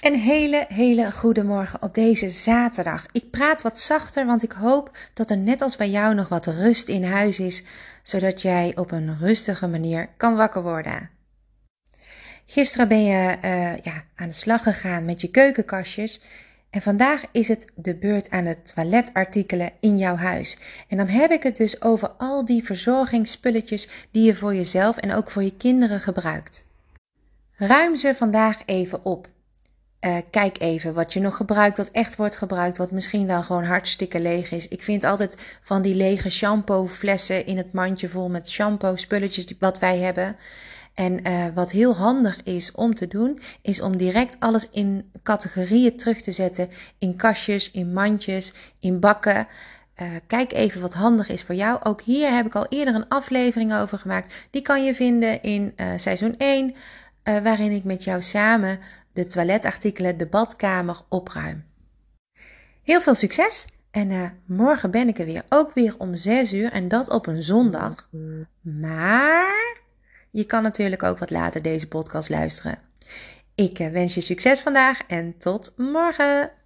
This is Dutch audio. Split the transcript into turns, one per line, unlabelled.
Een hele, hele goede morgen op deze zaterdag. Ik praat wat zachter, want ik hoop dat er net als bij jou nog wat rust in huis is, zodat jij op een rustige manier kan wakker worden. Gisteren ben je uh, ja, aan de slag gegaan met je keukenkastjes. En vandaag is het de beurt aan de toiletartikelen in jouw huis. En dan heb ik het dus over al die verzorgingsspulletjes die je voor jezelf en ook voor je kinderen gebruikt. Ruim ze vandaag even op. Uh, kijk even wat je nog gebruikt, wat echt wordt gebruikt, wat misschien wel gewoon hartstikke leeg is. Ik vind altijd van die lege shampoo flessen in het mandje vol met shampoo spulletjes wat wij hebben. En uh, wat heel handig is om te doen, is om direct alles in categorieën terug te zetten. In kastjes, in mandjes, in bakken. Uh, kijk even wat handig is voor jou. Ook hier heb ik al eerder een aflevering over gemaakt. Die kan je vinden in seizoen 1, waarin ik met jou samen de toiletartikelen, de badkamer opruim. Heel veel succes! En uh, morgen ben ik er weer, ook weer om 6 uur en dat op een zondag. Maar je kan natuurlijk ook wat later deze podcast luisteren. Ik uh, wens je succes vandaag en tot morgen!